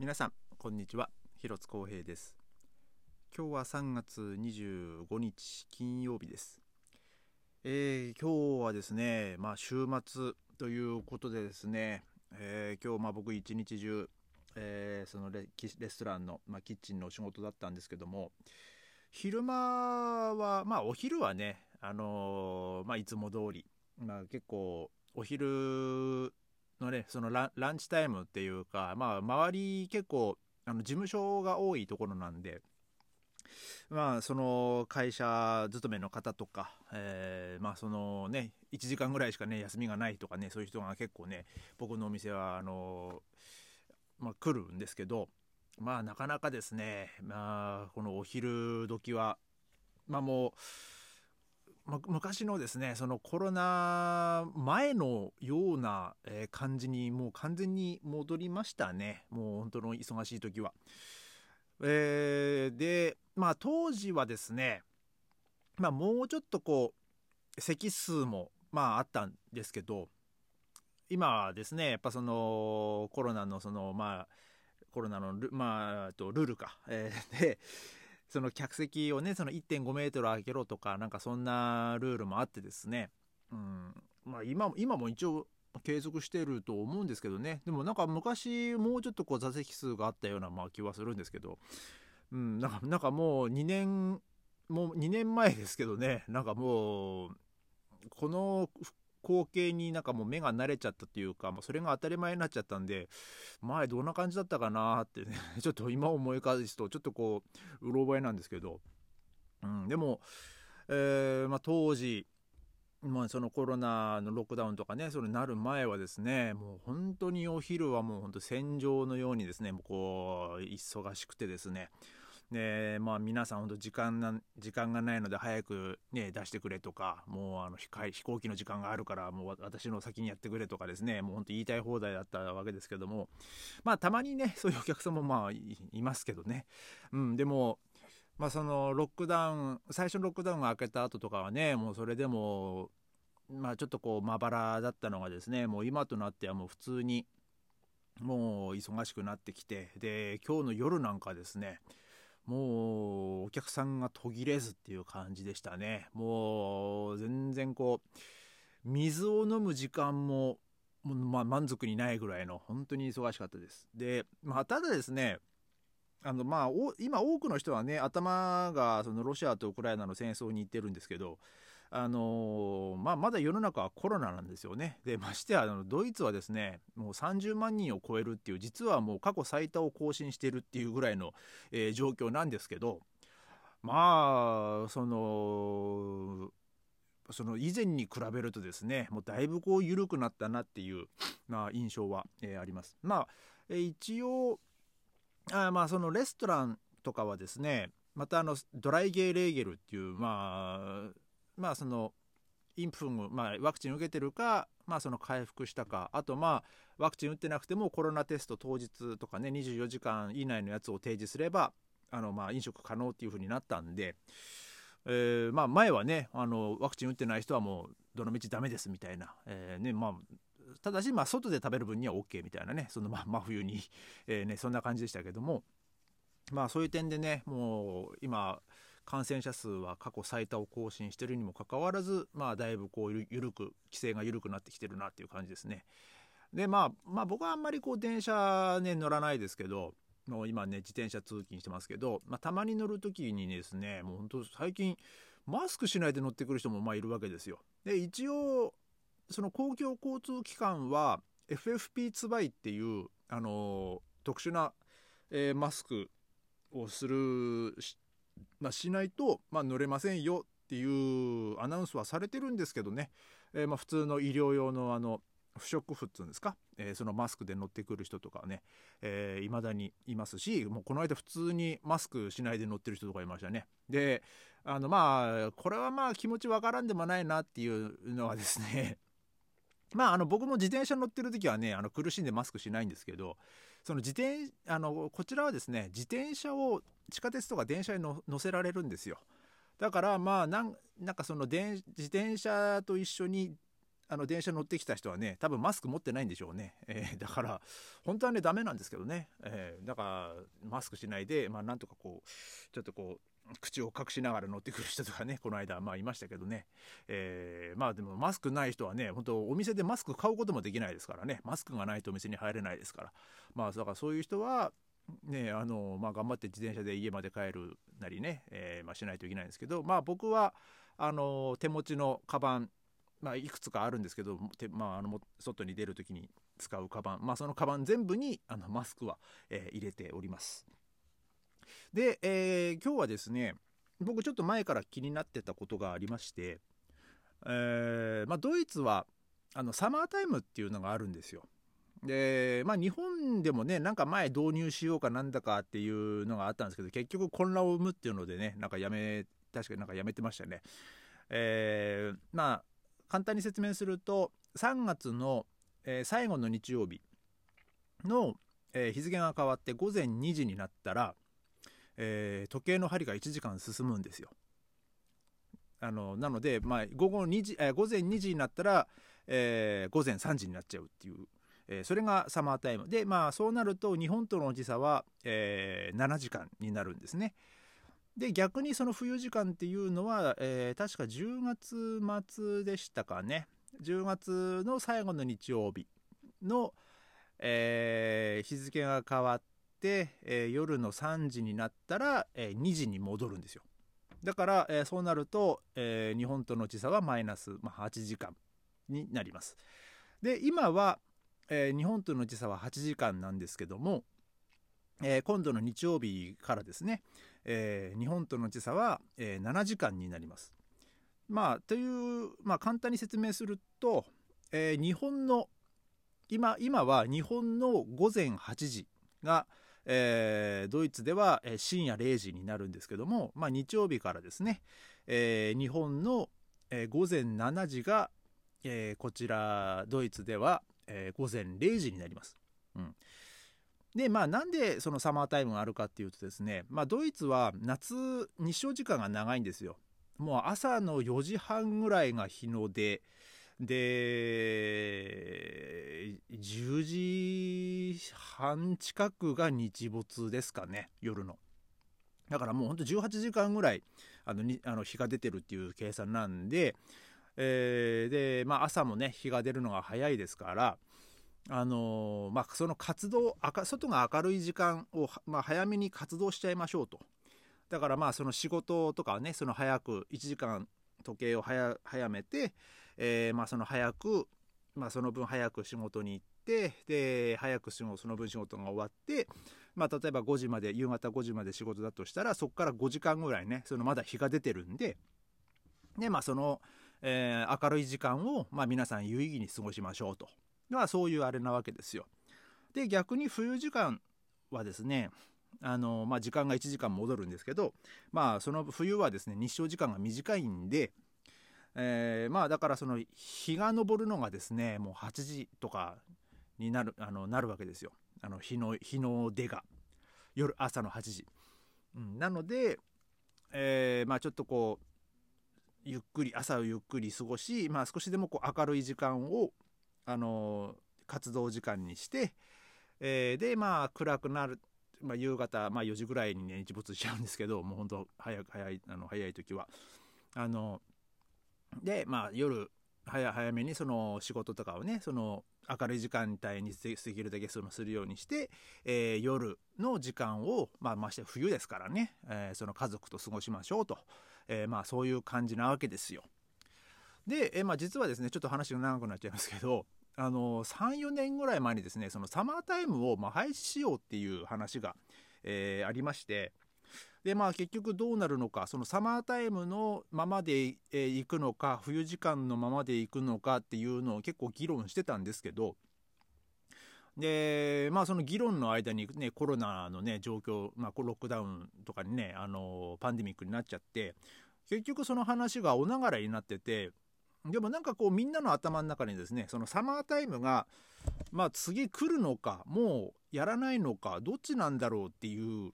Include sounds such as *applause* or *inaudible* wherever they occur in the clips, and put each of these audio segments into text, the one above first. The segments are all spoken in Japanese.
皆さんこんにちは。広津光平です。今日は3月25日金曜日です。えー、今日はですねまあ週末ということでですね、えー、今日まあ僕一日中、えー、そのレレストランの、まあ、キッチンのお仕事だったんですけども昼間はまあお昼はねあのまあいつも通りまあ結構お昼のねそのランチタイムっていうかまあ周り結構あの事務所が多いところなんでまあその会社勤めの方とか、えー、まあそのね1時間ぐらいしかね休みがないとかねそういう人が結構ね僕のお店はあのまあ、来るんですけどまあなかなかですねまあこのお昼時はまあもうま、昔のですねそのコロナ前のような、えー、感じにもう完全に戻りましたねもう本当の忙しい時は。えー、でまあ当時はですねまあもうちょっとこう席数もまああったんですけど今はですねやっぱそのコロナのそのまあコロナのル,、まあ、とルールか、えー、でその客席をねその1.5メートル空けろとかなんかそんなルールもあってですね、うん。まあ今、今も一応継続してると思うんですけどね。でもなんか昔もうちょっとこう座席数があったようなまあ気はするんですけど、うん、なんかなんかもう2年もう2年前ですけどね。なんかもうこの光景になんかもう目が慣れちゃったっていうか、まあ、それが当たり前になっちゃったんで前どんな感じだったかなってね *laughs* ちょっと今思い返すとちょっとこううろ覚えなんですけど、うん、でも、えーまあ、当時まあ、そのコロナのロックダウンとかねそれなる前はですねもう本当にお昼はもう本当戦場のようにですねもうこう忙しくてですねでまあ皆さん本当時間な時間がないので早くね出してくれとかもうあの飛行機の時間があるからもう私の先にやってくれとかですねもう本当言いたい放題だったわけですけども。まあたまにねそういうお客さんもまあいますけどね。うんでもまあそのロックダウン最初のロックダウンが明けた後とかはねもうそれでもまあちょっとこうまばらだったのがですねもう今となってはもう普通にもう忙しくなってきてで今日の夜なんかですねもうお客さんが途切れずっていう感じでしたね。もう全然こう水を飲む時間もまあ、満足にないぐらいの本当に忙しかったです。で、まあ、ただですねあのまあ今多くの人はね頭がそのロシアとウクライナの戦争に行ってるんですけどあのー、まあ、まだ世の中はコロナなんですよね。でましてやあのドイツはですねもう30万人を超えるっていう実はもう過去最多を更新してるっていうぐらいの、えー、状況なんですけどまあそのその以前に比べるとですねもうだいぶこう緩くなったなっていう、まあ、印象は、えー、あります。まあ、えー、一応あまあそのレストランとかはですねまたあのドライゲーレーゲルっていうまあまあそのインフン、まあ、ワクチン受けてるか、まあ、その回復したか。あとまあワクチン打ってなくてもコロナテスト当日とかね24時間以内のやつを提示すればあのまあ飲食可能っていうふうになったんで、えー、まあ前はねあのワクチン打ってない人はもうどのみちダメですみたいな、えーねまあ、ただしま外で食べる分には OK みたいなねそのま真冬に、えね、そんな感じでしたけどもまあそういう点でねもう今感染者数は過去最多を更新しているにもかかわらず、まあ、だいぶこう緩く規制が緩くなってきてるなっていう感じですね。でまあ、まあ僕はあんまりこう電車ね乗らないですけどもう今ね自転車通勤してますけど、まあ、たまに乗る時にですねもう本当最近マスクしないで乗ってくる人もまあいるわけですよ。で一応その公共交通機関は FFP ツバイっていうあの特殊な、えー、マスクをするまあ、しないと、まあ、乗れませんよっていうアナウンスはされてるんですけどね、えー、まあ普通の医療用のあの不織布っていうんですか、えー、そのマスクで乗ってくる人とかね。いま、えー、だにいますしもうこの間普通にマスクしないで乗ってる人とかいましたね。であのまあこれはまあ気持ちわからんでもないなっていうのはですね。*laughs* まあ、あの僕も自転車乗ってる時はねあの苦しんでマスクしないんですけどその自転あのこちらはですね自転車を地下鉄とか電車に乗せられるんですよ。だからまあなんなんかその電自転車と一緒にあの電車乗ってきた人はね多分マスク持ってないんでしょうね、えー、だから本当はねダメなんですけどね、えー、だからマスクしないでまあなんとかこうちょっとこう口を隠しながら乗ってくる人とかねこの間まあいましたけどね、えー、まあでもマスクない人はね本当お店でマスク買うこともできないですからね。マスクがないとお店に入れないですから。まあだからそういう人はねあのまあ、頑張って自転車で家まで帰るなりね、えー、まあ、しないといけないんですけどまあ僕はあの手持ちのカバンまあ、いくつかあるんですけど、まあ、あの外に出る時に使うカバン、まあ、そのカバン全部にあのマスクは、えー、入れております。で、えー、今日はですね僕ちょっと前から気になってたことがありまして、えーまあ、ドイツはあのサマータイムっていうのがあるんですよ。でまあ日本でもねなんか前導入しようかなんだかっていうのがあったんですけど結局混乱を生むっていうのでねなんかやめ確かになんかやめてましたね。えー、まあ簡単に説明すると3月の、えー、最後の日曜日の、えー、日付が変わって午前2時になったら、えー、時計の針が1時間進むんですよ。あのなので、まあ、午後2時、えー、午前2時になったら、えー、午前3時になっちゃうっていう、えー、それがサマータイムで、まあ、そうなると日本との時差は、えー、7時間になるんですね。で逆にその冬時間っていうのは、え、確か10月末でしたかね10月の最後の日曜日の、え、日付が変わっ、えー、夜の3時になったら、え2時に戻るんですよだから、えそうなると、え日本との時差はマイナス、まあ、8時間になりますで今は、え日本との時差は8時間なんですけども、え今度の日曜日からですね、えー、日本との時差は、えー、7時間になります。まあ、という、まあ、簡単に説明すると、えー、日本の今今は日本の午前8時が、えー、ドイツでは深夜0時になるんですけども、まあ、日曜日からですね、えー、日本の、午前7時が、えー、こちらドイツでは、えー、午前0時になります。うんでまあなんでそのサマータイムがあるかっていうとですね、まあ、ドイツは夏日照時間が長いんですよ。もう朝の4時半ぐらいが日の出で10時半近くが日没ですかね夜の。だからもうほんと18時間ぐらいあのにあの日が出てるっていう計算なんで、えー、で、まあ、朝もね日が出るのが早いですからあのまあ、その活動外が明るい時間を、まあ、早めに活動しちゃいましょうとだからまあその仕事とかねその早く1時間時計を早めて、えー、まあその早く、まあ、その分早く仕事に行ってで早くその分仕事が終わって、まあ、例えば5時まで夕方5時まで仕事だとしたらそこから5時間ぐらいねそのまだ日が出てるんでで、まあ、その、えー、明るい時間を、まあ、皆さん有意義に過ごしましょうと。まあそういうあれなわけですよ。で逆に冬時間はですねあの、まあ、時間が1時間戻るんですけど、まあ、その冬はですね日照時間が短いんで、えー、まあだからその日が昇るのがですねもう8時とかになるあのなるわけですよ。あの日の日の出が。夜朝の8時、うん、なので、えー、まあちょっとこうゆっくり朝をゆっくり過ごし、まあ、少しでもこう明るい時間をあの活動時間にして、えー、でまあ暗くなる、まあ、夕方、まあ、4時ぐらいにね日没しちゃうんですけどもうほんと早早いあの早い時は。あのでまあ夜早早めにその仕事とかをねその明るい時間帯にできるだけそのするようにして、えー、夜の時間を、まあ、まして冬ですからね、えー、その家族と過ごしましょうと、えー、まあそういう感じなわけですよ。で、え、まあ実はですねちょっと話が長くなっちゃいますけどあの34年ぐらい前にですねそのサマータイムをま廃止しようっていう話が、え、ありましてでまあ結局どうなるのかそのサマータイムのままで、え、行くのか冬時間のままで行くのかっていうのを結構議論してたんですけどでまあその議論の間にねコロナのね状況、まあ、ロックダウンとかにねあのパンデミックになっちゃって結局その話がお流れになっててでもなんかこうみんなの頭の中にですねそのサマータイムがまあ次来るのかもうやらないのかどっちなんだろうっていう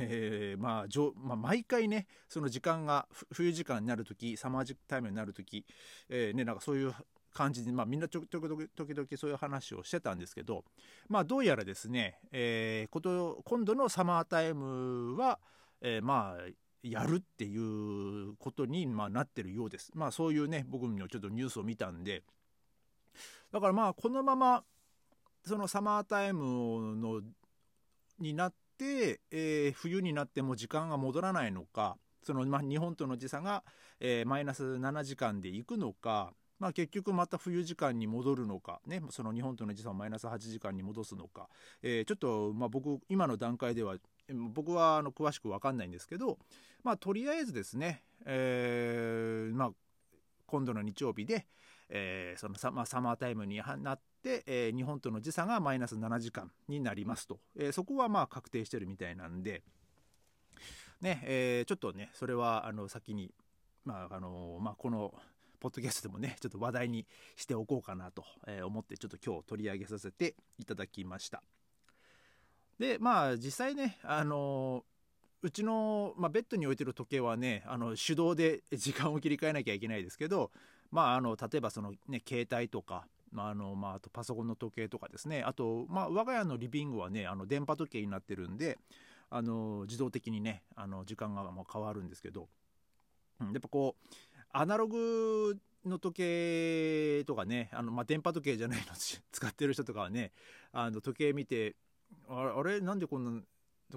えー、まあ、じょまあ、毎回ねその時間が冬時間になる時サマージタイムになる時、えー、ね、なんかそういう感じで、まあ、みんなちょちょ時々そういう話をしてたんですけど、まあ、どうやらですね、えー、こと今度のサマータイムは、えー、まあやるっていうことに、まあ、なってるようです。まあそういうね僕もちょっとニュースを見たんでだからまあこのままそのサマータイムのになって、えー、冬になっても時間が戻らないのかその、ま、日本との時差が、えー、マイナス7時間でいくのか、まあ、結局また冬時間に戻るのか、ね、その日本との時差をマイナス8時間に戻すのか、えー、ちょっと、まあ、僕今の段階では僕はあの詳しく分かんないんですけど、まあ、とりあえずですね、えーまあ、今度の日曜日で、えー、そのサ,、まあ、サマータイムになってて、えー、日本との時差がマイナス7時間になりますと、えー、そこはまあ確定してるみたいなんで、ねえー、ちょっとねそれはあの先に、まああのまあ、このポッドキャストでもねちょっと話題にしておこうかなと思ってちょっと今日取り上げさせていただきました。でまあ実際ねあのうちの、まあ、ベッドに置いてる時計はねあの手動で時間を切り替えなきゃいけないですけど、まあ、あの例えばその、ね、携帯とか、ああのまあ、あとパソコンの時計とかですね。あと、まあ、我が家のリビングはねあの電波時計になってるんであの自動的にねあの時間がもう変わるんですけど、うん、やっぱこうアナログの時計とかねあの、まあ、電波時計じゃないの *laughs* 使ってる人とかはねあの時計見てあれ？なんでこんな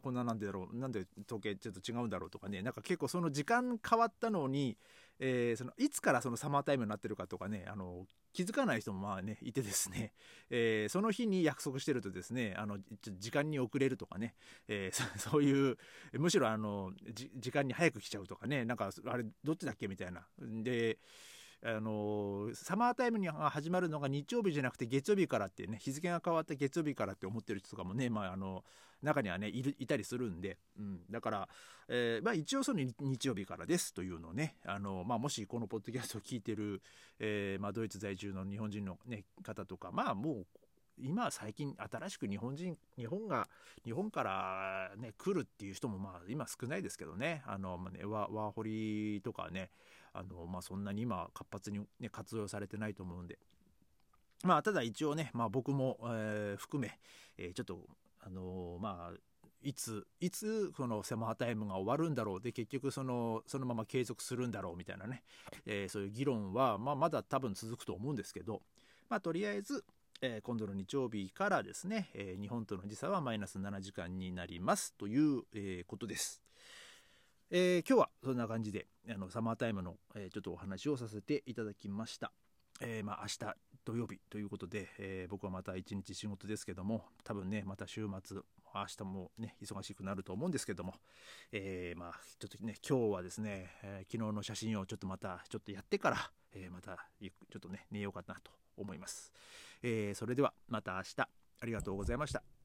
こんななんでだろう？なんで時計ちょっと違うんだろうとかね。なんか結構その時間変わったのに、えー、そのいつからそのサマータイムになってるかとかねあの気づかない人もまあねいてですね、*laughs* えー、その日に約束してるとですねあの時間に遅れるとかね、えー、*laughs* そういうむしろあの時間に早く来ちゃうとかね。なんかあれどっちだっけみたいな。であのサマータイムに始まるのが日曜日じゃなくて月曜日からってね日付が変わった月曜日からって思ってる人とかもね、まあ、あの中にはねいたりするんで、うん、だから、えーまあ、一応その日曜日からですというのをねあの、まあ、もしこのポッドキャストを聞いてる、えーまあ、ドイツ在住の日本人の、ね、方とかまあもう今最近新しく日本人日本が日本からね来るっていう人もまあ今少ないですけどねあの、まあね、ワーホリとかねあの、まあ、そんなに今活発に、ね、活用されてないと思うんで。まあ、ただ一応ね、まあ、僕も、えー、含め、えー、ちょっと、あの、まあ、いつ、いつ、このセマータイムが終わるんだろうで、結局その、そのまま継続するんだろうみたいなね、えー、そういう議論は、まあ、まだ多分続くと思うんですけど、まあ、とりあえず、えー、今度の日曜日からですね、えー、日本との時差はマイナス7時間になりますという、え、ことです。え、今日はそんな感じであのサマータイムの、え、ちょっとお話をさせていただきました。え、まあ、明日土曜日ということで、え僕はまた一日仕事ですけども多分ねまた週末明日もね忙しくなると思うんですけども、えーまあちょっとね今日はですね、え昨日の写真をちょっとまたちょっとやってから、えまたちょっとね寝ようかなと思います。えそれではまた明日ありがとうございました。